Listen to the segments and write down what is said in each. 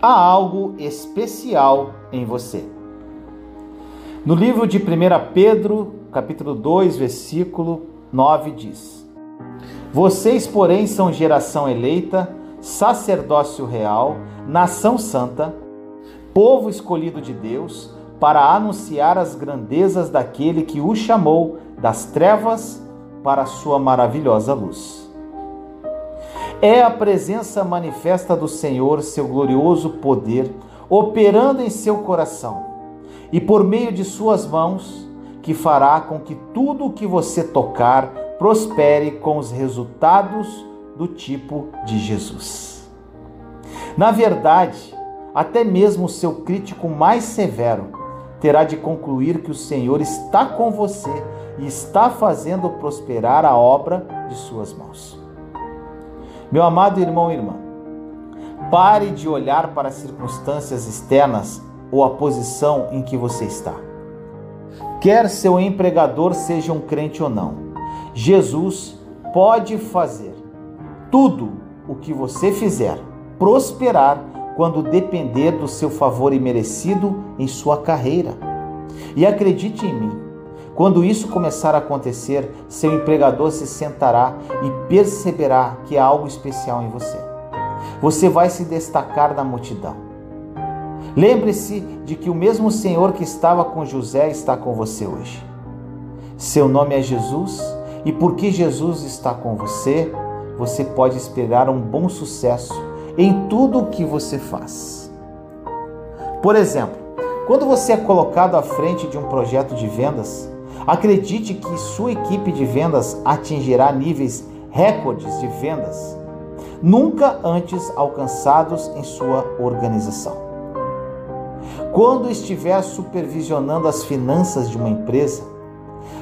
há algo especial em você. No livro de 1 Pedro, capítulo 2, versículo 9 diz: Vocês, porém, são geração eleita, sacerdócio real, nação santa, povo escolhido de Deus, para anunciar as grandezas daquele que o chamou das trevas para a sua maravilhosa luz. É a presença manifesta do Senhor, seu glorioso poder, operando em seu coração, e por meio de suas mãos, que fará com que tudo o que você tocar prospere com os resultados do tipo de Jesus. Na verdade, até mesmo o seu crítico mais severo terá de concluir que o Senhor está com você e está fazendo prosperar a obra de suas mãos. Meu amado irmão e irmã, pare de olhar para as circunstâncias externas ou a posição em que você está. Quer seu empregador seja um crente ou não, Jesus pode fazer tudo o que você fizer prosperar quando depender do seu favor imerecido em sua carreira. E acredite em mim, quando isso começar a acontecer, seu empregador se sentará e perceberá que há algo especial em você. Você vai se destacar na multidão. Lembre-se de que o mesmo Senhor que estava com José está com você hoje. Seu nome é Jesus e porque Jesus está com você, você pode esperar um bom sucesso em tudo o que você faz. Por exemplo, quando você é colocado à frente de um projeto de vendas, acredite que sua equipe de vendas atingirá níveis recordes de vendas nunca antes alcançados em sua organização. Quando estiver supervisionando as finanças de uma empresa,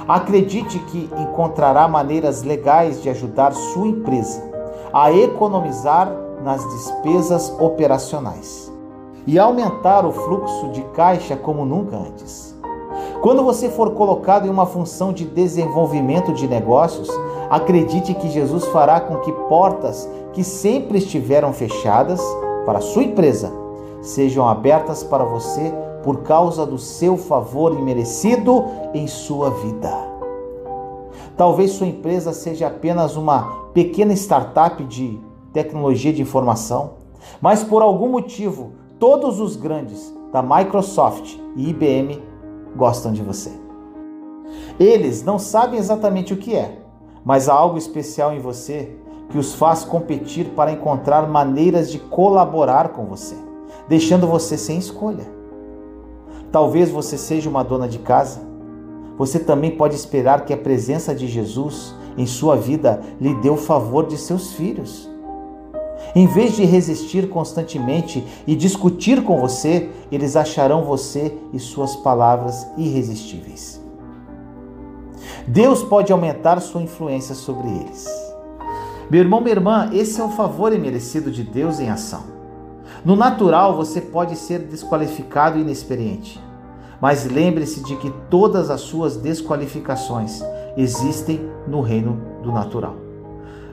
acredite que encontrará maneiras legais de ajudar sua empresa a economizar nas despesas operacionais e aumentar o fluxo de caixa como nunca antes. Quando você for colocado em uma função de desenvolvimento de negócios, acredite que Jesus fará com que portas que sempre estiveram fechadas para a sua empresa sejam abertas para você por causa do seu favor imerecido em sua vida. Talvez sua empresa seja apenas uma pequena startup de tecnologia de informação, mas por algum motivo todos os grandes da Microsoft e IBM gostam de você. Eles não sabem exatamente o que é, mas há algo especial em você que os faz competir para encontrar maneiras de colaborar com você, deixando você sem escolha. Talvez você seja uma dona de casa. Você também pode esperar que a presença de Jesus em sua vida lhe dê o favor de seus filhos. Em vez de resistir constantemente e discutir com você, eles acharão você e suas palavras irresistíveis. Deus pode aumentar sua influência sobre eles. Meu irmão, minha irmã, esse é o favor imerecido de Deus em ação. No natural, você pode ser desqualificado e inexperiente, mas lembre-se de que todas as suas desqualificações existem no reino do natural.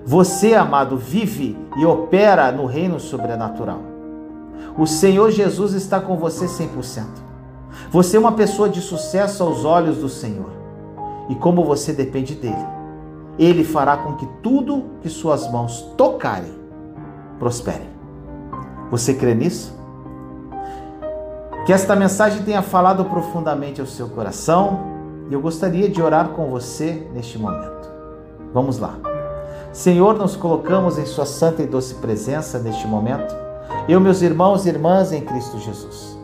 Você, amado, vive e opera no reino sobrenatural. O Senhor Jesus está com você 100%. Você é uma pessoa de sucesso aos olhos do Senhor. E como você depende dele, ele fará com que tudo que suas mãos tocarem prospere. Você crê nisso? Que esta mensagem tenha falado profundamente ao seu coração e eu gostaria de orar com você neste momento. Vamos lá. Senhor, nos colocamos em Sua santa e doce presença neste momento, eu, meus irmãos e irmãs em Cristo Jesus.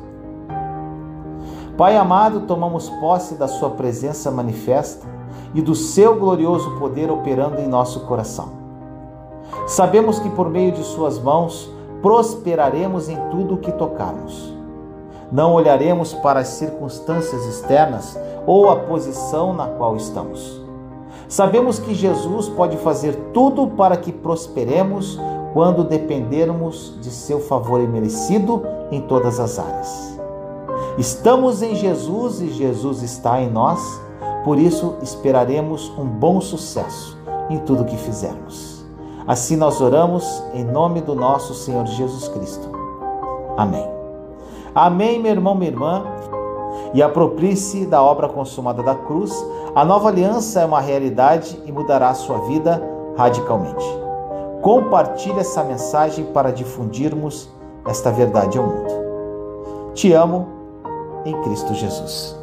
Pai amado, tomamos posse da Sua presença manifesta e do Seu glorioso poder operando em nosso coração. Sabemos que por meio de Suas mãos prosperaremos em tudo o que tocarmos. Não olharemos para as circunstâncias externas ou a posição na qual estamos Sabemos que Jesus pode fazer tudo para que prosperemos quando dependermos de seu favor imerecido em todas as áreas. Estamos em Jesus e Jesus está em nós, por isso esperaremos um bom sucesso em tudo que fizermos. Assim nós oramos em nome do nosso Senhor Jesus Cristo. Amém. Amém, meu irmão, minha irmã. E aproprie-se da obra consumada da cruz. A nova aliança é uma realidade e mudará a sua vida radicalmente. Compartilhe essa mensagem para difundirmos esta verdade ao mundo. Te amo em Cristo Jesus.